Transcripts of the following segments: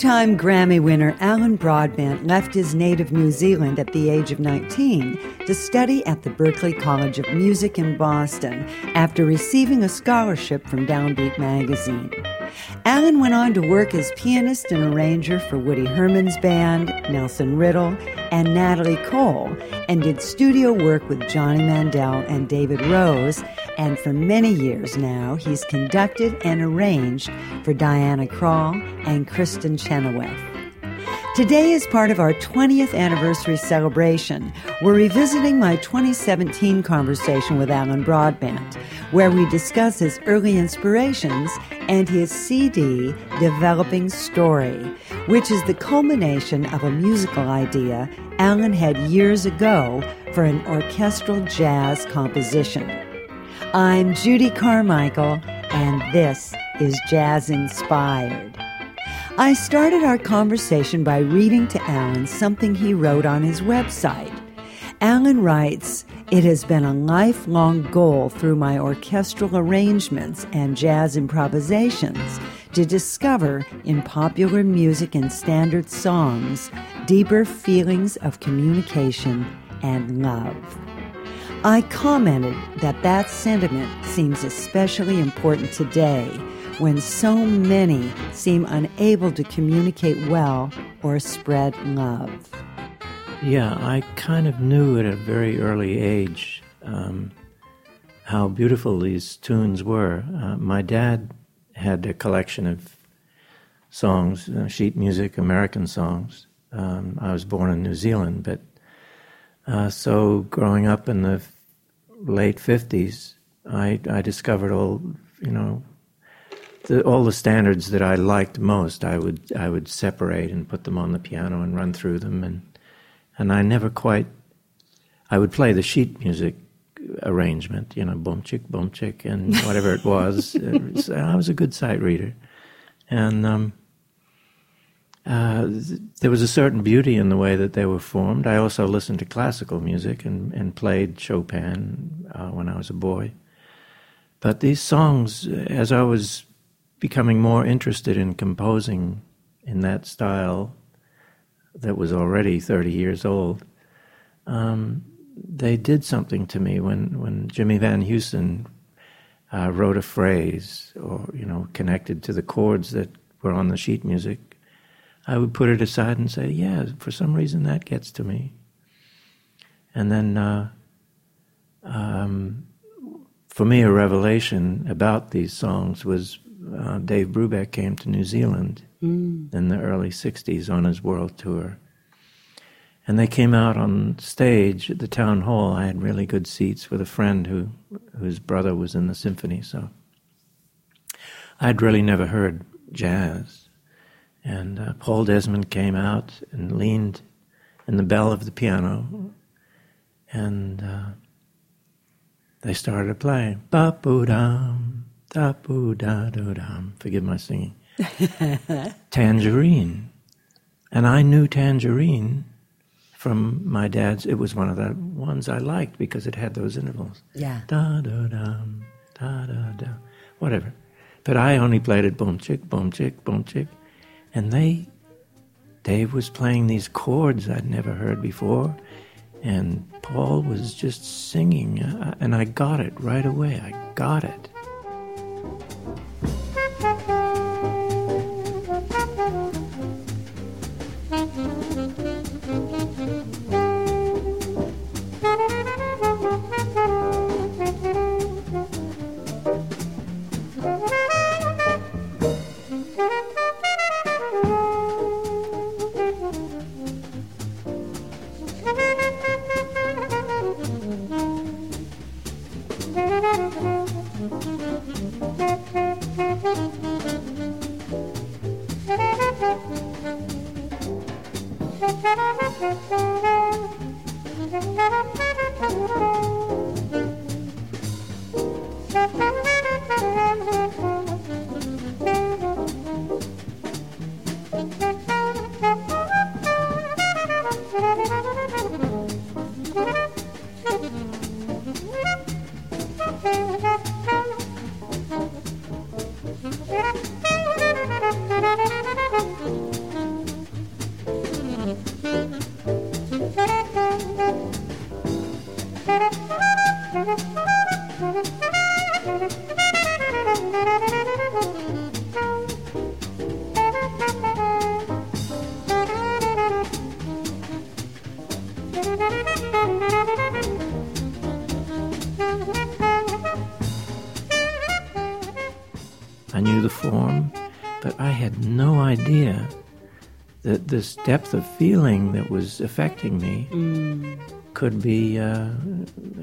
Two-time Grammy winner Alan Broadbent left his native New Zealand at the age of 19 to study at the Berklee College of Music in Boston after receiving a scholarship from Downbeat magazine. Alan went on to work as pianist and arranger for Woody Herman's band, Nelson Riddle, and Natalie Cole, and did studio work with Johnny Mandel and David Rose, and for many years now he's conducted and arranged for Diana Krall and Kristin Chenoweth. Today is part of our 20th anniversary celebration. We're revisiting my 2017 conversation with Alan Broadbent, where we discuss his early inspirations and his CD, Developing Story, which is the culmination of a musical idea Alan had years ago for an orchestral jazz composition. I'm Judy Carmichael, and this is Jazz Inspired. I started our conversation by reading to Alan something he wrote on his website. Alan writes, It has been a lifelong goal through my orchestral arrangements and jazz improvisations to discover in popular music and standard songs deeper feelings of communication and love. I commented that that sentiment seems especially important today when so many seem unable to communicate well or spread love? Yeah, I kind of knew at a very early age um, how beautiful these tunes were. Uh, my dad had a collection of songs, uh, sheet music, American songs. Um, I was born in New Zealand, but uh, so growing up in the late 50s, I, I discovered all, you know, the, all the standards that I liked most, I would I would separate and put them on the piano and run through them, and and I never quite. I would play the sheet music arrangement, you know, boom chick, boom chick, and whatever it was. I was a good sight reader, and um, uh, there was a certain beauty in the way that they were formed. I also listened to classical music and, and played Chopin uh, when I was a boy. But these songs, as I was becoming more interested in composing in that style that was already 30 years old, um, they did something to me when, when Jimmy Van Heusen uh, wrote a phrase or, you know, connected to the chords that were on the sheet music. I would put it aside and say, yeah, for some reason that gets to me. And then, uh, um, for me, a revelation about these songs was uh, Dave Brubeck came to New Zealand mm. in the early 60s on his world tour. And they came out on stage at the town hall. I had really good seats with a friend who, whose brother was in the symphony, so I'd really never heard jazz. And uh, Paul Desmond came out and leaned in the bell of the piano, and uh, they started playing. Ba dum da boo da do dum. Forgive my singing. tangerine. And I knew Tangerine from my dad's. It was one of the ones I liked because it had those intervals. Yeah. Da da dum, da da da, whatever. But I only played it boom chick, boom chick, boom chick, and they. Dave was playing these chords I'd never heard before, and Paul was just singing, uh, and I got it right away. I got it. I knew the form, but I had no idea that this depth of feeling that was affecting me Mm. could be uh,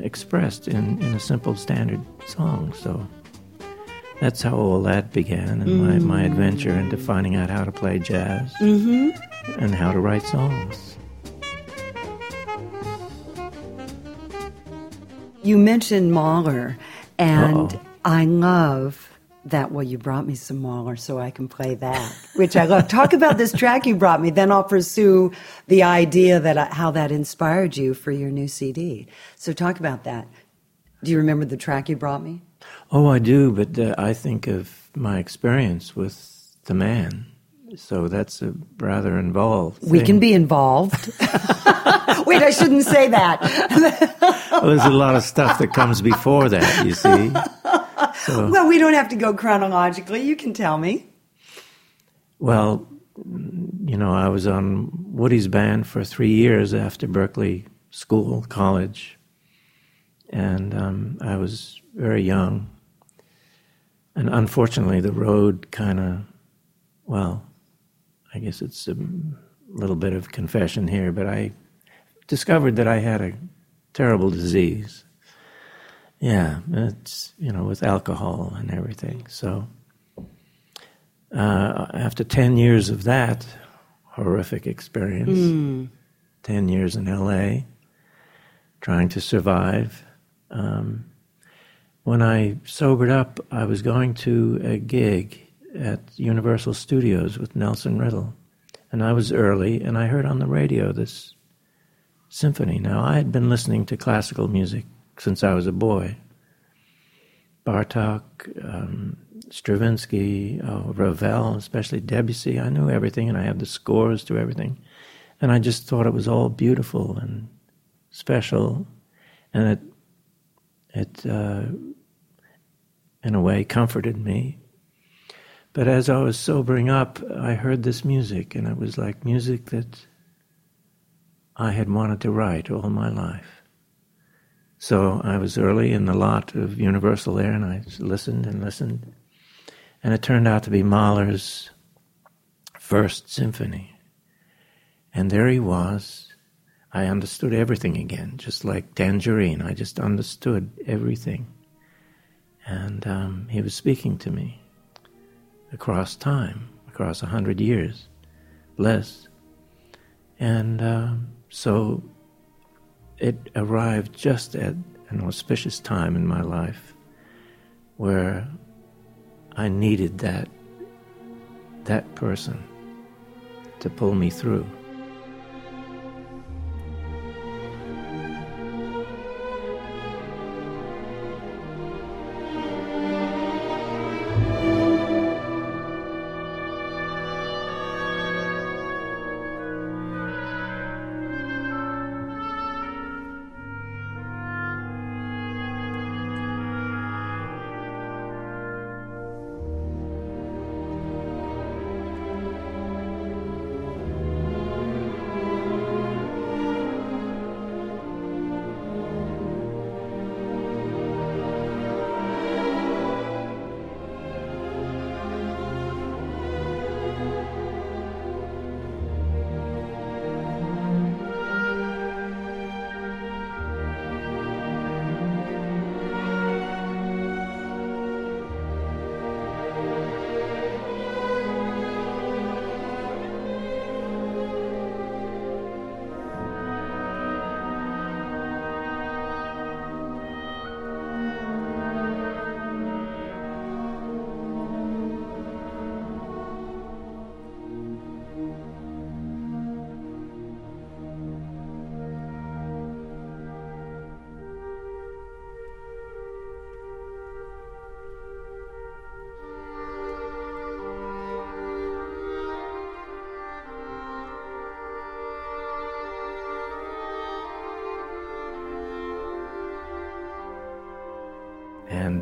expressed in, in a simple standard song. So that's how all that began, and my, my adventure into finding out how to play jazz and how to write songs. You mentioned Mahler, and Uh-oh. I love that. Well, you brought me some Mahler, so I can play that, which I love. Talk about this track you brought me. Then I'll pursue the idea that I, how that inspired you for your new CD. So talk about that. Do you remember the track you brought me? Oh, I do, but uh, I think of my experience with the man. So that's a rather involved. We can be involved. Wait, I shouldn't say that. Well, there's a lot of stuff that comes before that, you see. So, well, we don't have to go chronologically. You can tell me. well, you know, I was on Woody's band for three years after Berklee School, college, and um, I was very young. And unfortunately, the road kind of, well, I guess it's a little bit of confession here, but I discovered that I had a terrible disease. Yeah, it's, you know, with alcohol and everything. So uh, after 10 years of that horrific experience, 10 years in LA, trying to survive, um, when I sobered up, I was going to a gig at Universal Studios with Nelson Riddle. And I was early, and I heard on the radio this symphony. Now, I had been listening to classical music since I was a boy. Bartok, um, Stravinsky, oh, Ravel, especially Debussy. I knew everything, and I had the scores to everything. And I just thought it was all beautiful and special. And it, it uh, in a way, comforted me. But as I was sobering up, I heard this music, and it was like music that I had wanted to write all my life. So I was early in the lot of Universal there, and I listened and listened. And it turned out to be Mahler's First Symphony. And there he was. I understood everything again, just like Tangerine. I just understood everything. And um, he was speaking to me across time, across a hundred years, less. And um, so it arrived just at an auspicious time in my life where I needed that that person to pull me through.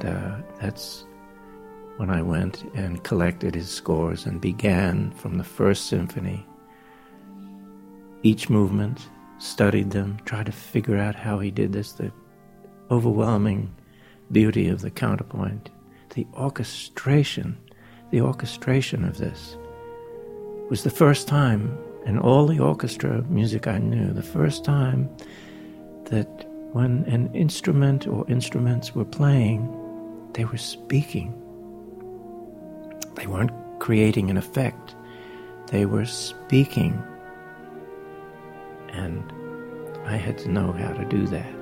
Uh, that's when I went and collected his scores and began from the first symphony, each movement, studied them, tried to figure out how he did this, the overwhelming beauty of the counterpoint, the orchestration, the orchestration of this. Was the first time in all the orchestra music I knew, the first time that when an instrument or instruments were playing, they were speaking. They weren't creating an effect, they were speaking. And I had to know how to do that.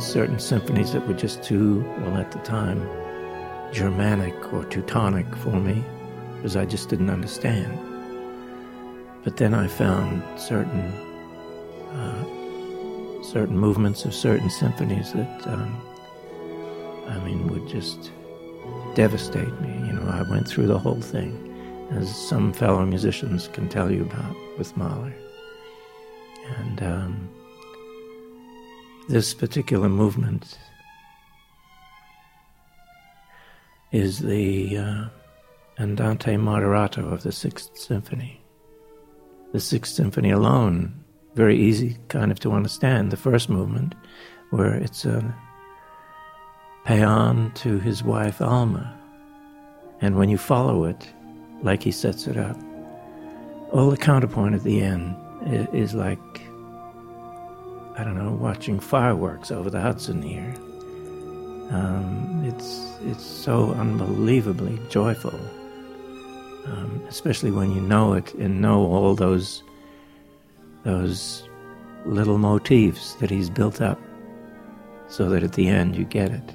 Certain certain symphonies that were just too, well, at the time, Germanic or Teutonic for me, because I just didn't understand. But then I found certain uh, certain movements of certain symphonies that, um, I mean, would just devastate me. You know, I went through the whole thing, as some fellow musicians can tell you about with Mahler. And um, this particular movement is the uh, Andante Moderato of the Sixth Symphony. The Sixth Symphony alone, very easy kind of to understand. The first movement, where it's a paean to his wife Alma. And when you follow it, like he sets it up, all the counterpoint at the end is like, I don't know, watching fireworks over the Hudson here. Um, it's it's so unbelievably joyful, um, especially when you know it and know all those those little motifs that he's built up, so that at the end you get it.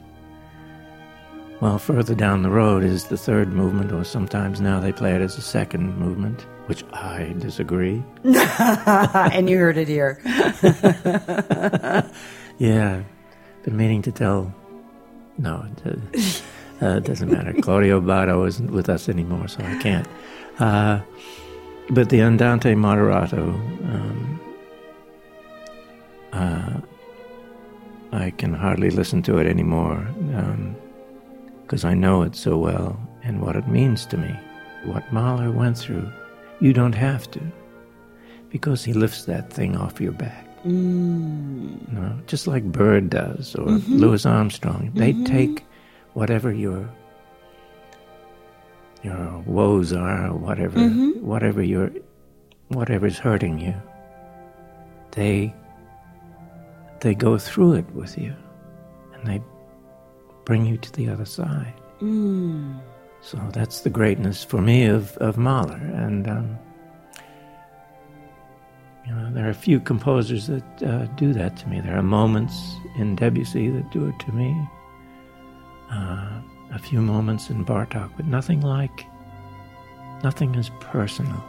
While further down the road is the third movement, or sometimes now they play it as a second movement, which I disagree. and you heard it here. yeah, been meaning to tell. No, it uh, doesn't matter. Claudio Abbado isn't with us anymore, so I can't. Uh, but the Andante Moderato, um, uh, I can hardly listen to it anymore. Um, because I know it so well and what it means to me. What Mahler went through, you don't have to, because he lifts that thing off your back. Mm. You know, just like Bird does or mm-hmm. Louis Armstrong. They mm-hmm. take whatever your your woes are, or whatever, mm-hmm. whatever your whatever's hurting you. They they go through it with you, and they bring you to the other side. Mm. So that's the greatness for me of, of Mahler. And, um, you know, there are a few composers that uh, do that to me. There are moments in Debussy that do it to me, uh, a few moments in Bartok, but nothing like, nothing as personal.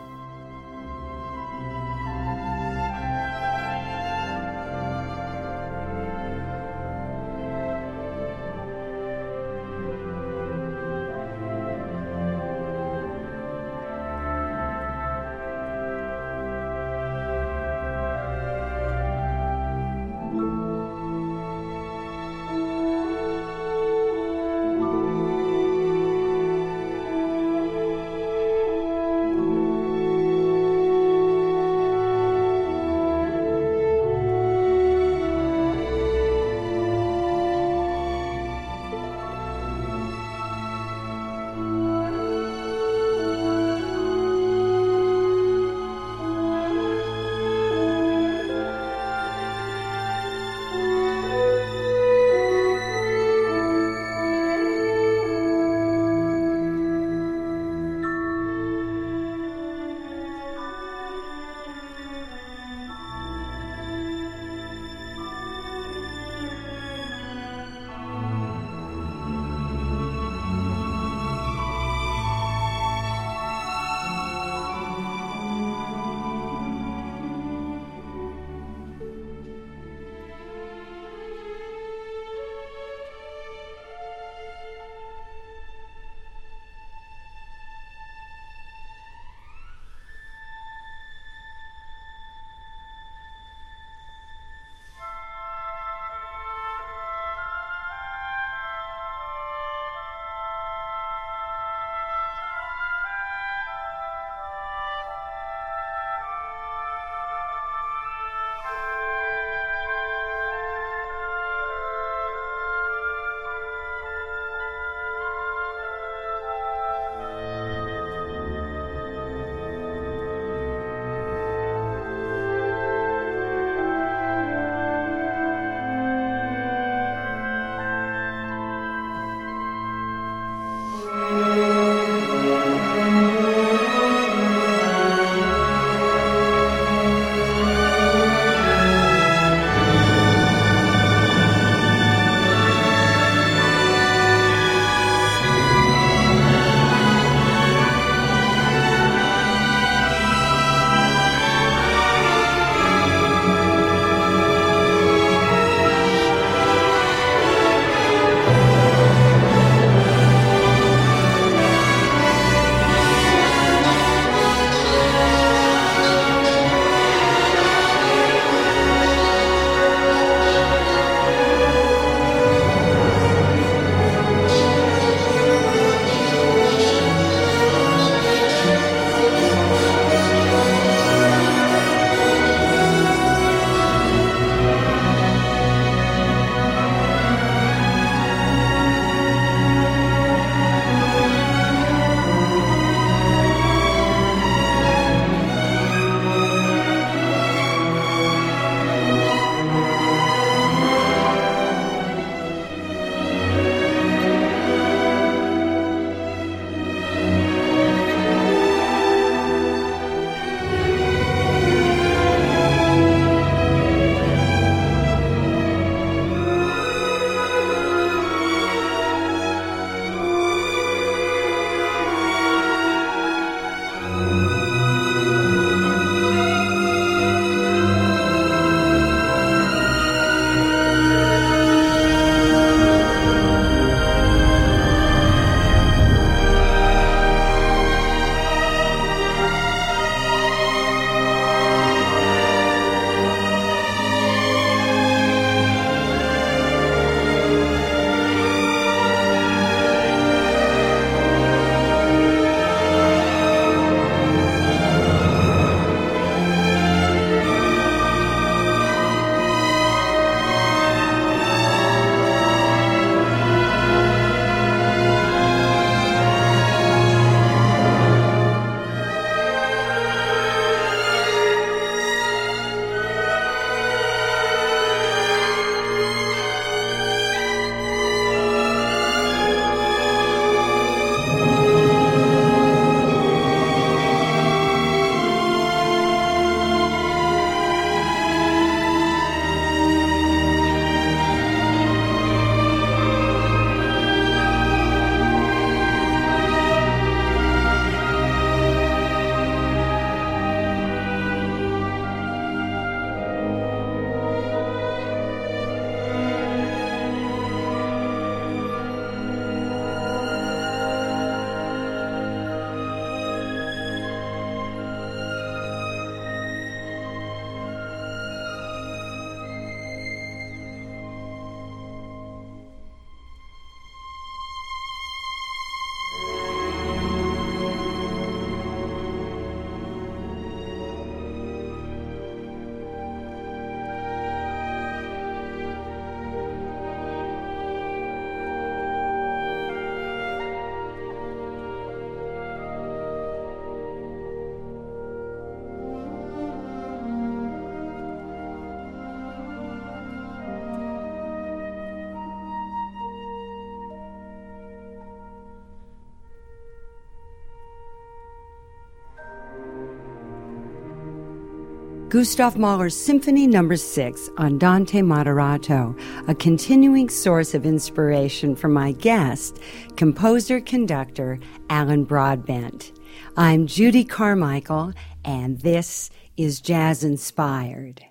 Gustav Mahler's Symphony No. 6, Andante Moderato, a continuing source of inspiration for my guest, composer conductor Alan Broadbent. I'm Judy Carmichael, and this is Jazz Inspired.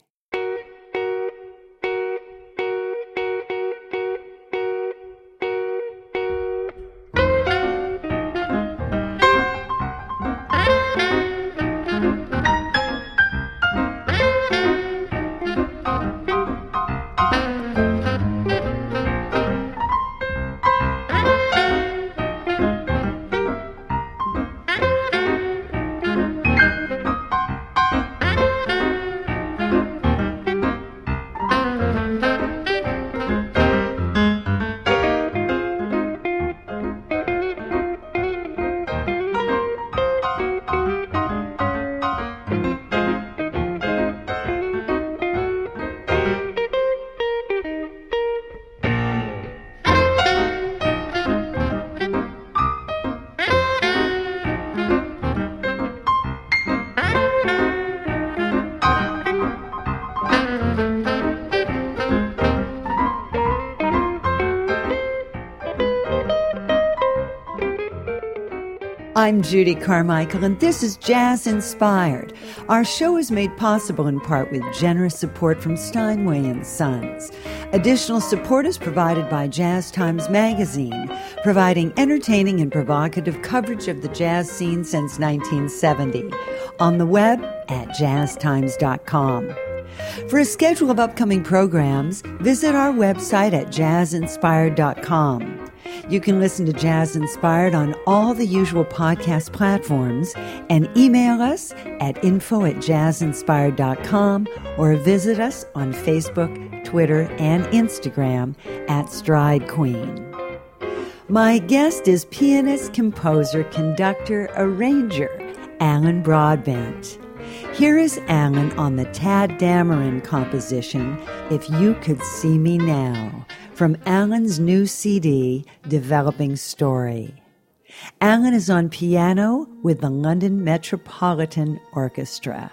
I'm Judy Carmichael, and this is Jazz Inspired. Our show is made possible in part with generous support from Steinway and Sons. Additional support is provided by Jazz Times Magazine, providing entertaining and provocative coverage of the jazz scene since 1970. On the web at jazztimes.com. For a schedule of upcoming programs, visit our website at jazzinspired.com. You can listen to Jazz Inspired on all the usual podcast platforms and email us at info at jazzinspired.com or visit us on Facebook, Twitter, and Instagram at Stride Queen. My guest is pianist, composer, conductor, arranger, Alan Broadbent. Here is Alan on the Tadd Dameron composition, If You Could See Me Now from Alan's new CD, Developing Story. Alan is on piano with the London Metropolitan Orchestra.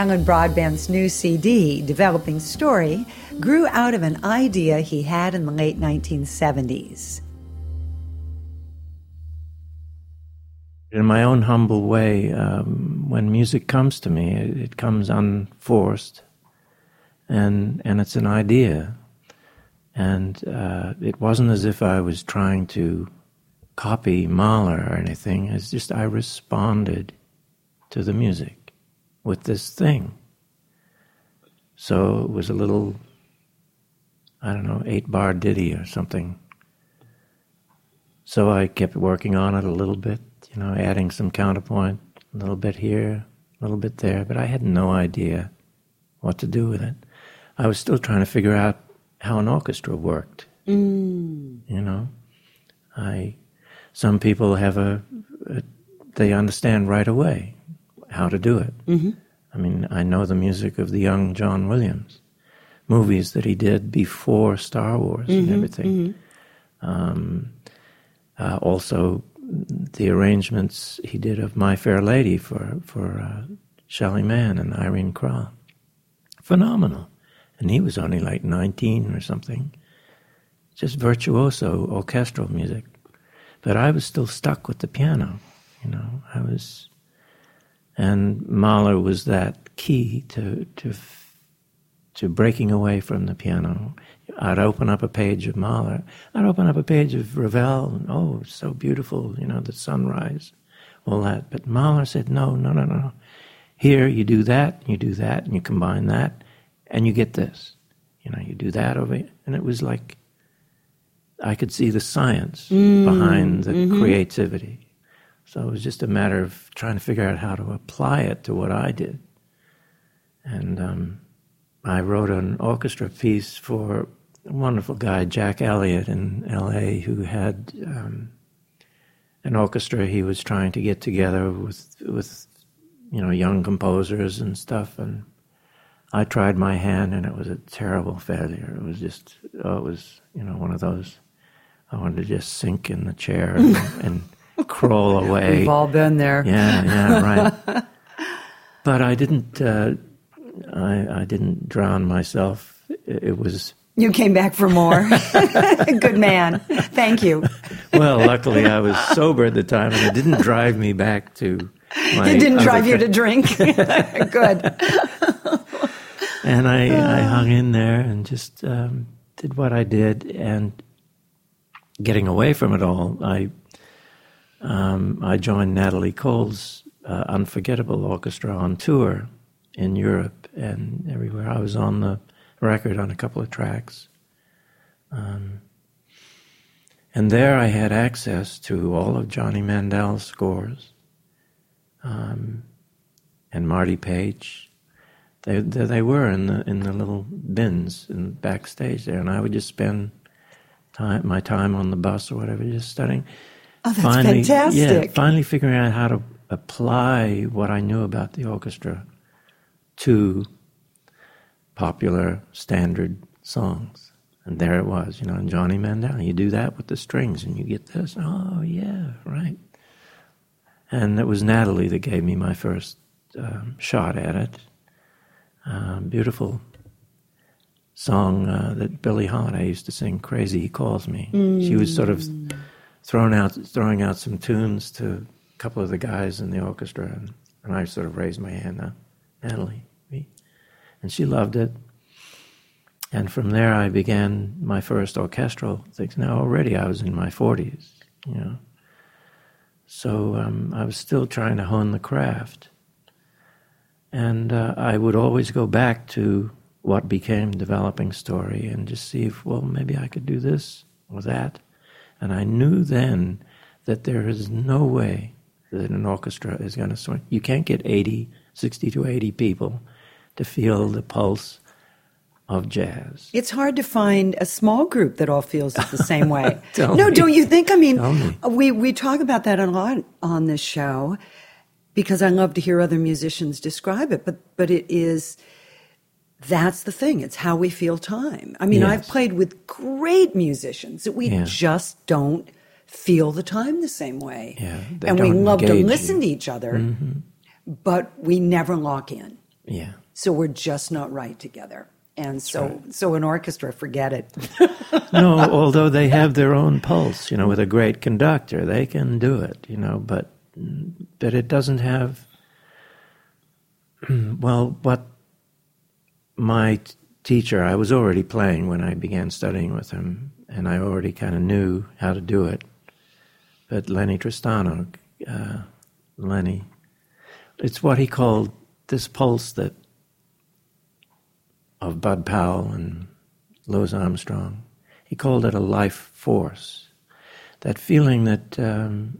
Alan Broadbent's new CD, Developing Story, grew out of an idea he had in the late 1970s. In my own humble way, um, when music comes to me, it, it comes unforced, and and it's an idea, and uh, it wasn't as if I was trying to copy Mahler or anything. It's just I responded to the music with this thing. So it was a little, I don't know, eight bar ditty or something. So I kept working on it a little bit, you know, adding some counterpoint, a little bit here, a little bit there, but I had no idea what to do with it. I was still trying to figure out how an orchestra worked. Mm. You know, I some people have a, a, they understand right away how to do it. Mm-hmm. I mean, I know the music of the young John Williams, movies that he did before Star Wars mm-hmm, and everything. Mm-hmm. Um, uh, also, the arrangements he did of My Fair Lady for for uh, Shelly Manne and Irene Kral, phenomenal. And he was only like nineteen or something. Just virtuoso orchestral music, but I was still stuck with the piano. You know, I was and Mahler was that key to to to breaking away from the piano. I'd open up a page of Mahler. I'd open up a page of Ravel. And, oh, so beautiful, you know, the sunrise, all that. But Mahler said, no, no, no, no. Here you do that, you do that, and you combine that, and you get this. You know, you do that over, and it was like I could see the science mm, behind the mm-hmm. creativity. So it was just a matter of trying to figure out how to apply it to what I did. And um, I wrote an orchestra piece for a wonderful guy, Jack Elliott in LA, who had um, an orchestra he was trying to get together with, with, you know, young composers and stuff. And I tried my hand and it was a terrible failure. It was just, oh, it was, you know, one of those, I wanted to just sink in the chair and, and crawl away. We've all been there. Yeah, yeah, right. but I didn't. Uh, I, I didn't drown myself. It, was. You came back for more. Good man. Thank you. Well, luckily I was sober at the time, and it didn't drive me back to. My it didn't drive you to drink. Good. and I, I hung in there and just um, did what I did, and getting away from it all, I um, I joined Natalie Cole's uh, Unforgettable Orchestra on tour in Europe and everywhere. I was on the record on a couple of tracks. Um, and there I had access to all of Johnny Mandel's scores um, and Marty Paich. They, they, they were in the in the little bins in backstage there, and I would just spend time my time on the bus or whatever, just studying. Oh, that's finally, fantastic. Yeah, finally figuring out how to apply what I knew about the orchestra to popular standard songs. And there it was, you know, and Johnny Mandel. You do that with the strings and you get this. Oh, yeah, right. And it was Natalie that gave me my first um, shot at it. Um, beautiful song uh, that Billie Holiday used to sing, Crazy He Calls Me. Mm. She was sort of throwing out throwing out some tunes to a couple of the guys in the orchestra, and, and I sort of raised my hand, uh, Natalie, me, and she loved it. And from there, I began my first orchestral things. Now already I was in my forties, you know, so um, I was still trying to hone the craft, and uh, I would always go back to what became developing story and just see if well maybe I could do this or that and I knew then that there is no way that an orchestra is going to swing. You can't get 80, 60 to 80 people to feel the pulse of jazz. It's hard to find a small group that all feels it the same way. no, me. don't you think? I mean, we, we talk about that a lot on this show because I love to hear other musicians describe it, but, but it is that's the thing. It's how we feel time. I mean, yes. I've played with great musicians that we yeah. just don't feel the time the same way. Yeah, and we love to listen you. to each other, mm-hmm. but we never lock in. Yeah. So we're just not right together. And so, so an orchestra, forget it. no, although they have their own pulse, you know, with a great conductor, they can do it, you know, but but it doesn't have. Well, what my teacher, I was already playing when I began studying with him, and I already kind of knew how to do it. But Lennie Tristano, uh, Lennie, it's what he called this pulse that of Bud Powell and Louis Armstrong. He called it a life force. That feeling that um,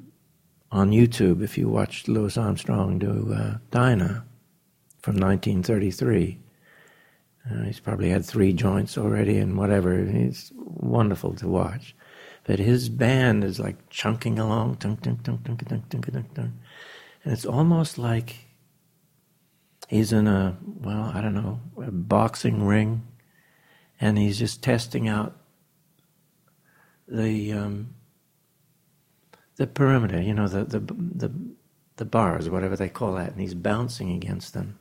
on YouTube, if you watched Louis Armstrong do uh, Dinah from 1933, uh, he's probably had three joints already and whatever. It's wonderful to watch. But his band is like chunking along, tung, tung, tung, tung, tung, tung, tung, tung. and it's almost like he's in a, well, I don't know, a boxing ring, and he's just testing out the um, the perimeter, you know, the, the the the bars, whatever they call that, and he's bouncing against them,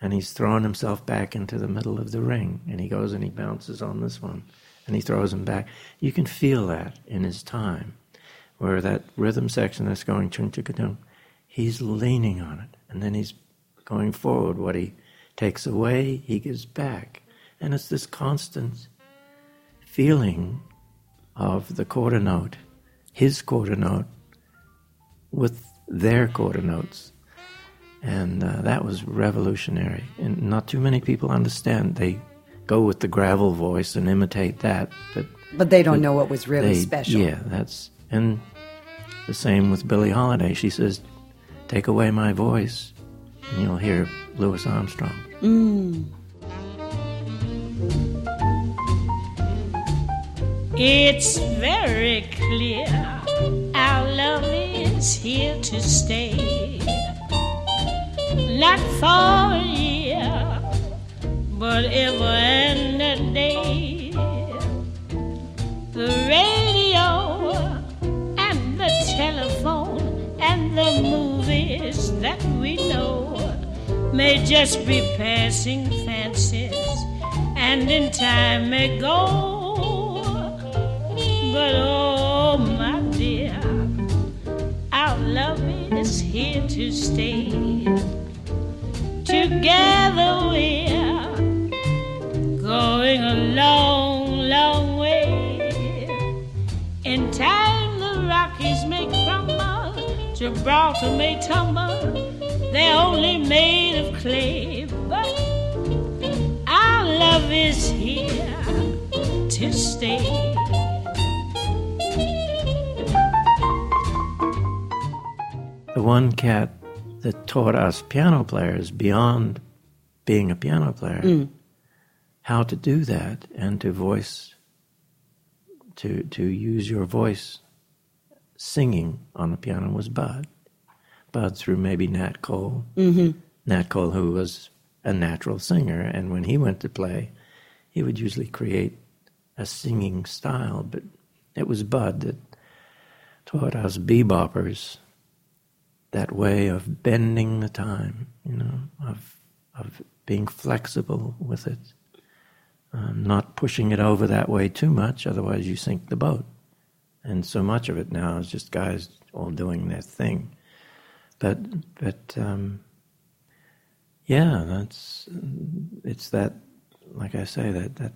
and he's throwing himself back into the middle of the ring, and he goes and he bounces on this one, and he throws him back. You can feel that in his time, where that rhythm section that's going chung chung he's leaning on it, and then he's going forward. What he takes away, he gives back. And it's this constant feeling of the quarter note, his quarter note, with their quarter notes. And uh, that was revolutionary. And not too many people understand. They go with the gravel voice and imitate that. But, but they don't but know what was really they, special. Yeah, that's. And the same with Billie Holiday. She says, Take away my voice, and you'll hear Louis Armstrong. Mm. It's very clear our love is here to stay. Not for a year, but ever and a day. The radio and the telephone and the movies that we know may just be passing fancies and in time may go. But oh, my dear, our love is here to stay. Together we're going a long, long way. In time, the Rockies may crumble, Gibraltar may tumble. They're only made of clay, but our love is here to stay. the one cat that taught us piano players beyond being a piano player mm. how to do that and to voice to to use your voice singing on the piano was Bud. Bud through maybe Nat Cole. Mm-hmm. Nat Cole, who was a natural singer, and when he went to play, he would usually create a singing style. But it was Bud that taught us beboppers that way of bending the time, you know, of of being flexible with it, um, not pushing it over that way too much, otherwise you sink the boat. And so much of it now is just guys all doing their thing. But but um, yeah, that's it's that like I say that that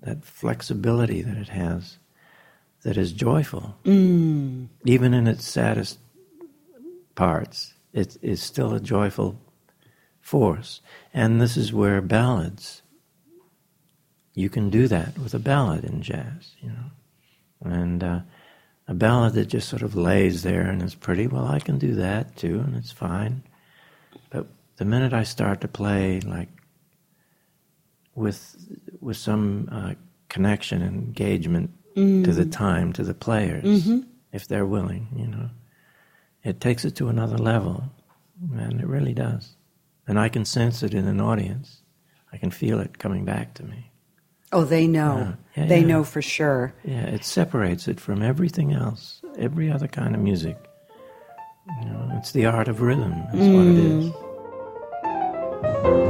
that flexibility that it has that is joyful, mm. even in its saddest parts, it is still a joyful force. And this is where ballads, you can do that with a ballad in jazz, you know. And uh, a ballad that just sort of lays there and is pretty, well, I can do that too, and it's fine. But the minute I start to play, like, with with some uh, connection and engagement mm. to the time, to the players, mm-hmm. if they're willing, you know it takes it to another level, and it really does. And I can sense it in an audience. I can feel it coming back to me. Oh, they know. Yeah, they yeah. know for sure. Yeah, it separates it from everything else, every other kind of music. You know, it's the art of rhythm. That's Mm. what it is.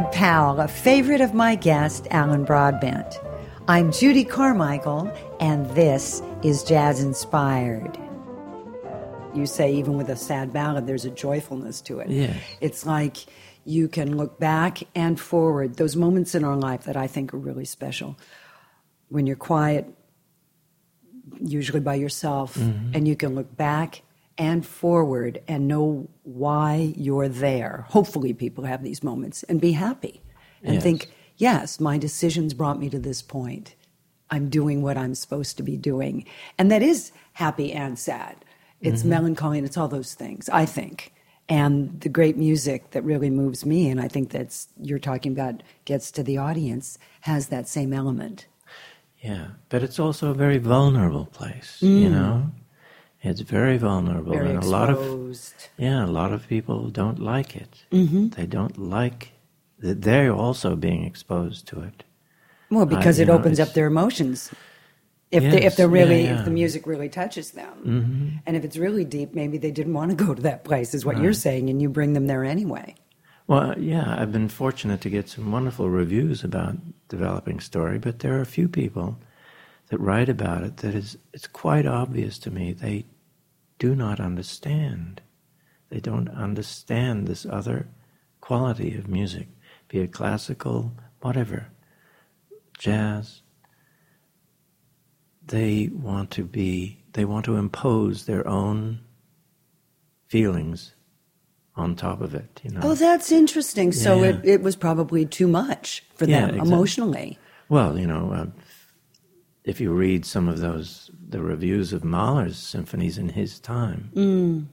Pal, a favorite of my guest, Alan Broadbent. I'm Judy Carmichael, and this is Jazz Inspired. You say, even with a sad ballad, there's a joyfulness to it. Yes. It's like you can look back and forward, those moments in our life that I think are really special. When you're quiet, usually by yourself, mm-hmm. and you can look back and forward and know why you're there. Hopefully, people have these moments and be happy and Yes. think, yes, my decisions brought me to this point. I'm doing what I'm supposed to be doing. And that is happy and sad. It's mm-hmm. melancholy and it's all those things, I think. And the great music that really moves me, and I think that's you're talking about gets to the audience, has that same element. Yeah, but it's also a very vulnerable place, you mm. know? It's very vulnerable. Very and a lot of yeah, a lot of people don't like it. Mm-hmm. They don't like that they're also being exposed to it. Well, because you it know, opens up their emotions. If they, if they're really yeah, if the music really touches them, mm-hmm. and if it's really deep, maybe they didn't want to go to that place, is what you're saying, and you bring them there anyway. Well, yeah, I've been fortunate to get some wonderful reviews about developing story, but there are a few people that write about it that is it's quite obvious to me they do not understand. They don't understand this other quality of music, be it classical, whatever, jazz. They want to be they want to impose their own feelings on top of it, you know. Oh, that's interesting. So it, it was probably too much for Yeah, them exactly. emotionally. Well, you know, uh, if you read some of those, the reviews of Mahler's symphonies in his time,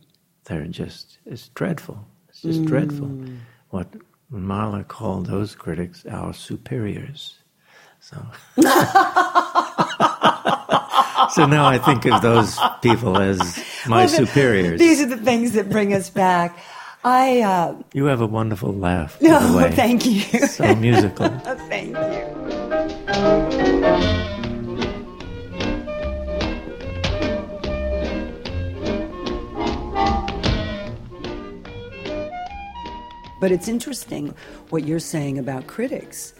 they're just, it's dreadful. It's just dreadful. What Mahler called those critics our superiors. So, so now I think of those people as my Well, superiors. These are the things that bring us back. I uh, you have a wonderful laugh, no, way. thank you. So musical. thank you. But it's interesting what you're saying about critics,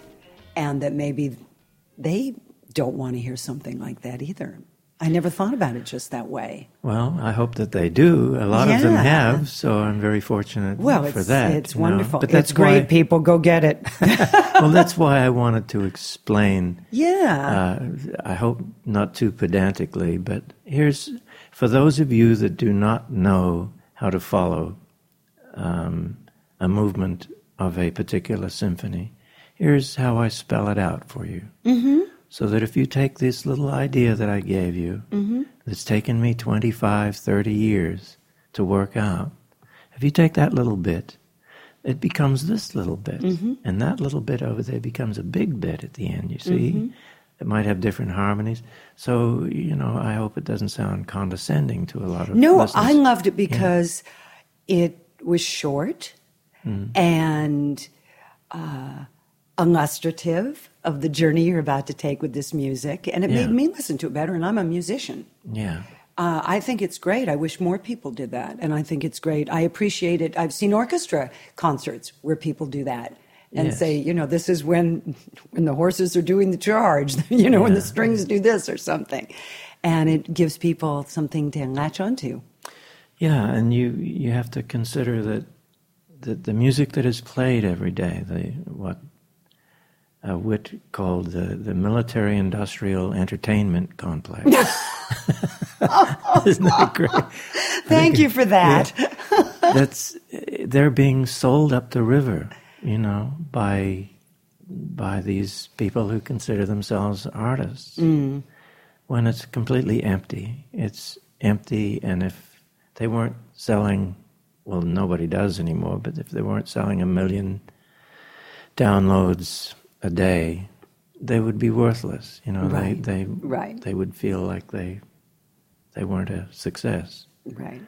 and that maybe they don't want to hear something like that either. I never thought about it just that way. Well, I hope that they do. A lot of them have, so I'm very fortunate Well, for it's, that. it's you know. wonderful. But that's great, people. Go get it. well, that's why I wanted to explain. yeah. Uh, I hope not too pedantically, but here's for those of you that do not know how to follow um, a movement of a particular symphony. Here's how I spell it out for you. Mm-hmm. So that if you take this little idea that I gave you, mm-hmm. that's taken me 25, 30 years to work out, if you take that little bit, it becomes this little bit. Mm-hmm. And that little bit over there becomes a big bit at the end, you see? Mm-hmm. It might have different harmonies. So, you know, I hope it doesn't sound condescending to a lot of people. No, listeners. I loved it because it was short and uh, illustrative of the journey you're about to take with this music, and it Yeah. made me listen to it better. And I'm a musician. Yeah. Uh, I think it's great. I wish more people did that, and I think it's great. I appreciate it. I've seen orchestra concerts where people do that and Yes. say, you know, this is when when the horses are doing the charge, you know, when the strings do this or something, and it gives people something to latch onto. Yeah, and you you have to consider that that the music that is played every day, the what uh, Witt called the, the military industrial entertainment complex. Isn't that great? Thank you for that. That's they're being sold up the river, you know, by by these people who consider themselves artists. When it's completely empty, it's empty, and if they weren't selling, well, nobody does anymore. But if they weren't selling a million downloads a day, they would be worthless. You know, Right. they they Right. they would feel like they they weren't a success. Right.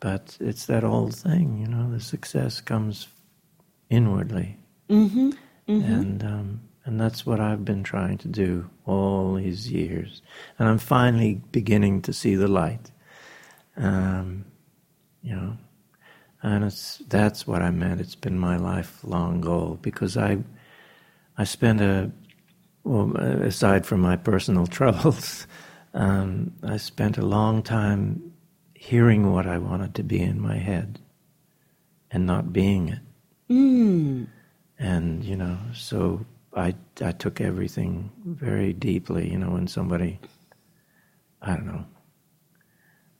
But it's that old thing, you know, the success comes inwardly. Mm-hmm. And, um, and that's what I've been trying to do all these years. And I'm finally beginning to see the light. Um, you know, and it's, that's what I meant. It's been my lifelong goal because I, I spent a well, aside from my personal troubles, um, I spent a long time hearing what I wanted to be in my head and not being it. Mm. And you know, so I I took everything very deeply. You know, when somebody, I don't know,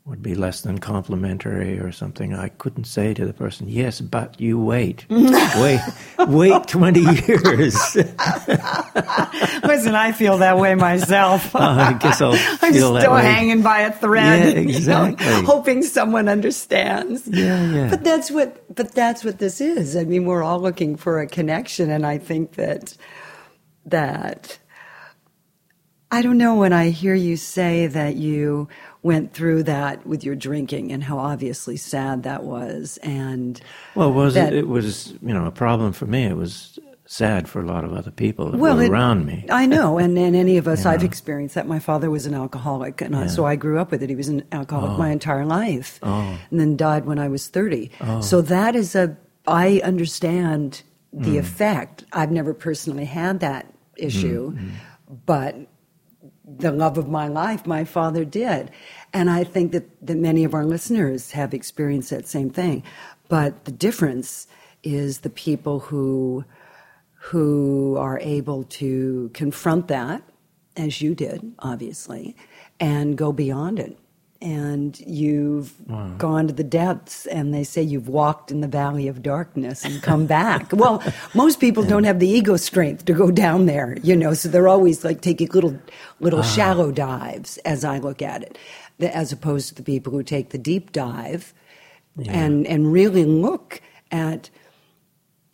would be less than complimentary or something, I couldn't say to the person, "Yes, but you wait, wait, wait twenty years." Listen, I feel that way myself. Uh, I guess I'll I'm still that way. hanging by a thread, Yeah, you know, exactly. hoping someone understands. Yeah, yeah. But that's what. But that's what this is. I mean, we're all looking for a connection, and I think that that I don't know when I hear you say that you went through that with your drinking and how obviously sad that was, and Well, was that- it, it was you know a problem for me. It was sad for a lot of other people well, it- around me. I know, and, and any of us, You I've experienced that. My father was an alcoholic, and I, Yeah. so I grew up with it. He was an alcoholic my entire life, Oh. and then died when I was thirty. So that is a. I understand the Mm. effect. I've never personally had that issue, Mm-hmm. but the love of my life, my father did. And I think that, that many of our listeners have experienced that same thing. But the difference is the people who who are able to confront that, as you did, obviously, and go beyond it. And you've gone to the depths, and they say you've walked in the valley of darkness and come back. well, most people don't have the ego strength to go down there, you know, so they're always like taking little, little shallow dives, as I look at it, as opposed to the people who take the deep dive and, and really look at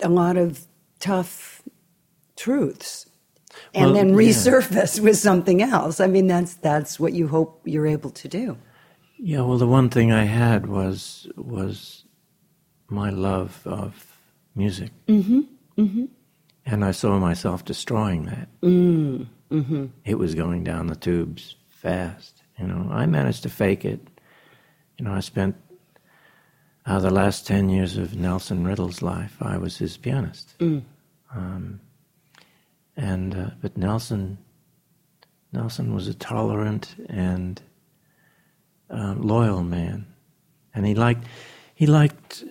a lot of tough truths and Well, then yeah. resurface with something else. I mean, that's that's what you hope you're able to do. Yeah, well, the one thing I had was was my love of music, mm-hmm. Mm-hmm. and I saw myself destroying that. Mm. Mm-hmm. It was going down the tubes fast. You know, I managed to fake it. You know, I spent uh, the last ten years of Nelson Riddle's life. I was his pianist, um, and uh, but Nelson Nelson was a tolerant and uh, loyal man, and he liked he liked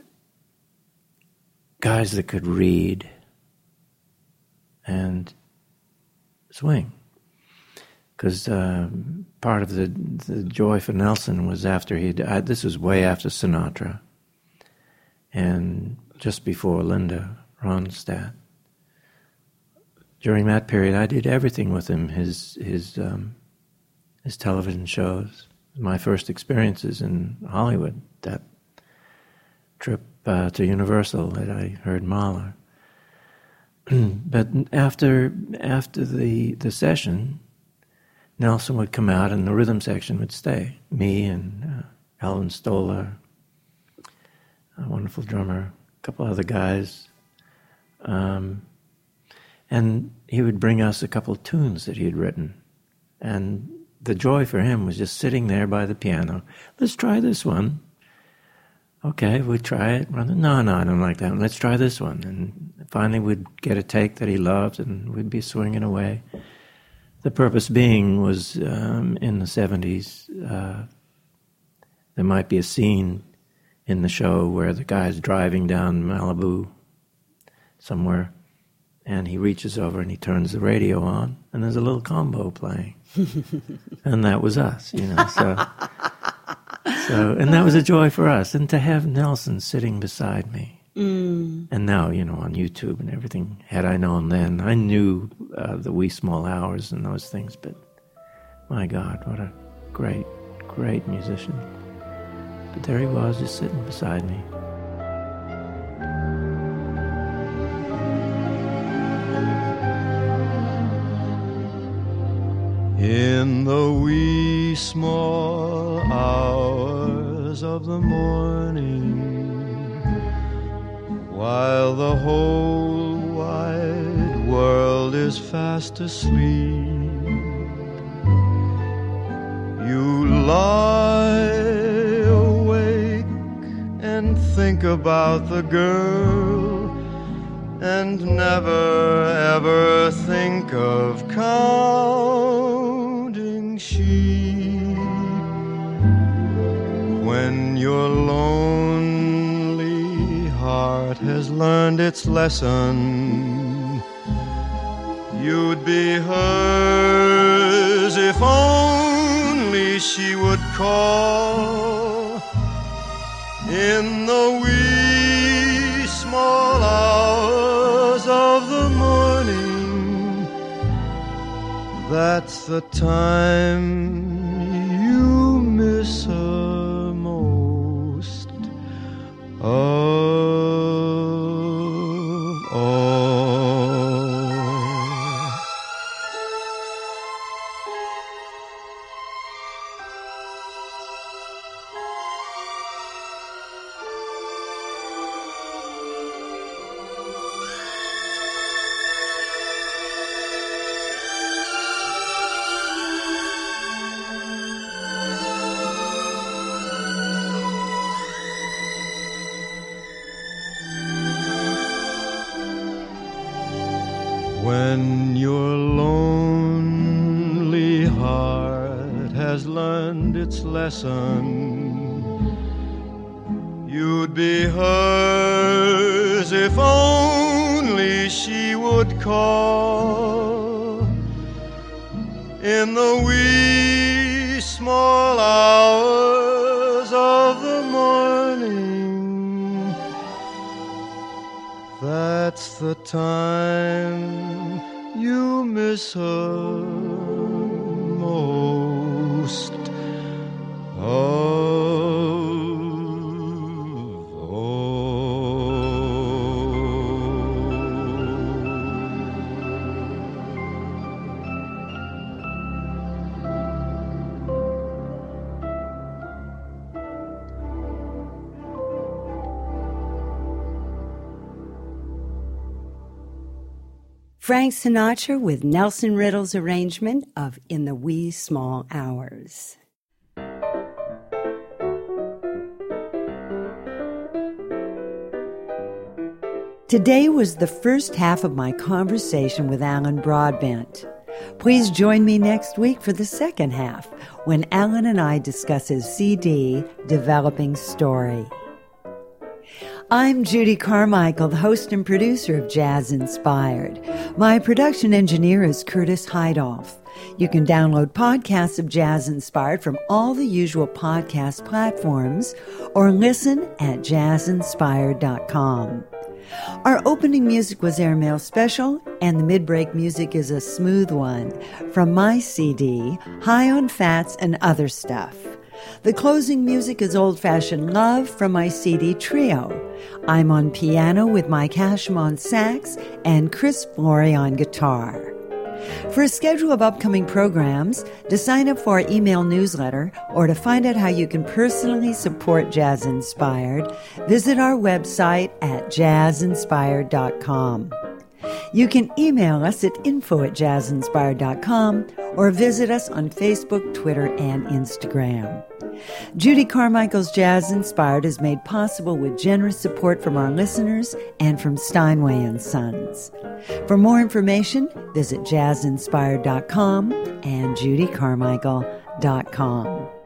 guys that could read and swing. Because um, part of the the joy for Nelson was after he died. This was way after Sinatra, and just before Linda Ronstadt. During that period, I did everything with him. His his um, his television shows, my first experiences in Hollywood, that trip uh, to Universal that I heard Mahler. but after after the the session, Nelson would come out and the rhythm section would stay. Me and uh, Stoller, a wonderful drummer, a couple other guys. Um, and he would bring us a couple tunes that he had written. And the joy for him was just sitting there by the piano. Let's try this one. Okay, we'd try it. No, no, I don't like that one. Let's try this one. And finally, we'd get a take that he loved, and we'd be swinging away. The purpose being was um, in the 70s, uh, there might be a scene in the show where the guy's driving down Malibu somewhere, and he reaches over and he turns the radio on, and there's a little combo playing. and that was us, you know. So, so, and that was a joy for us, and to have Nelson sitting beside me. Mm. And now, you know, on YouTube and everything. Had I known then, I knew uh, the wee small hours and those things. But my God, what a great, great musician! But there he was, just sitting beside me. In the wee small hours of the morning, while the whole wide world is fast asleep, you lie awake and think about the girl and never ever think of sheep. When your lonely heart has learned its lesson you'd be hers if only she would call in the wee small hours That's the time you miss her most. Of call Frank Sinatra with Nelson Riddle's arrangement of In the Wee Small Hours. Today was the first half of my conversation with Alan Broadbent. Please join me next week for the second half when Alan and I discuss his CD, Developing Story. I'm Judy Carmichael, the host and producer of Jazz Inspired. My production engineer is Curtis Heidoff. You can download podcasts of Jazz Inspired from all the usual podcast platforms or listen at jazzinspired.com. Our opening music was Airmail Special, and the mid break music is a smooth one from my CD, High on Fats and Other Stuff. The closing music is Old Fashioned Love from my CD Trio. I'm on piano with Mike Hashim on sax and Chris Flory on guitar. For a schedule of upcoming programs, to sign up for our email newsletter, or to find out how you can personally support Jazz Inspired, visit our website at jazzinspired.com. You can email us at info at jazzinspired.com or visit us on Facebook, Twitter, and Instagram. Judy Carmichael's Jazz Inspired is made possible with generous support from our listeners and from Steinway and Sons. For more information, visit jazzinspired.com and judycarmichael.com.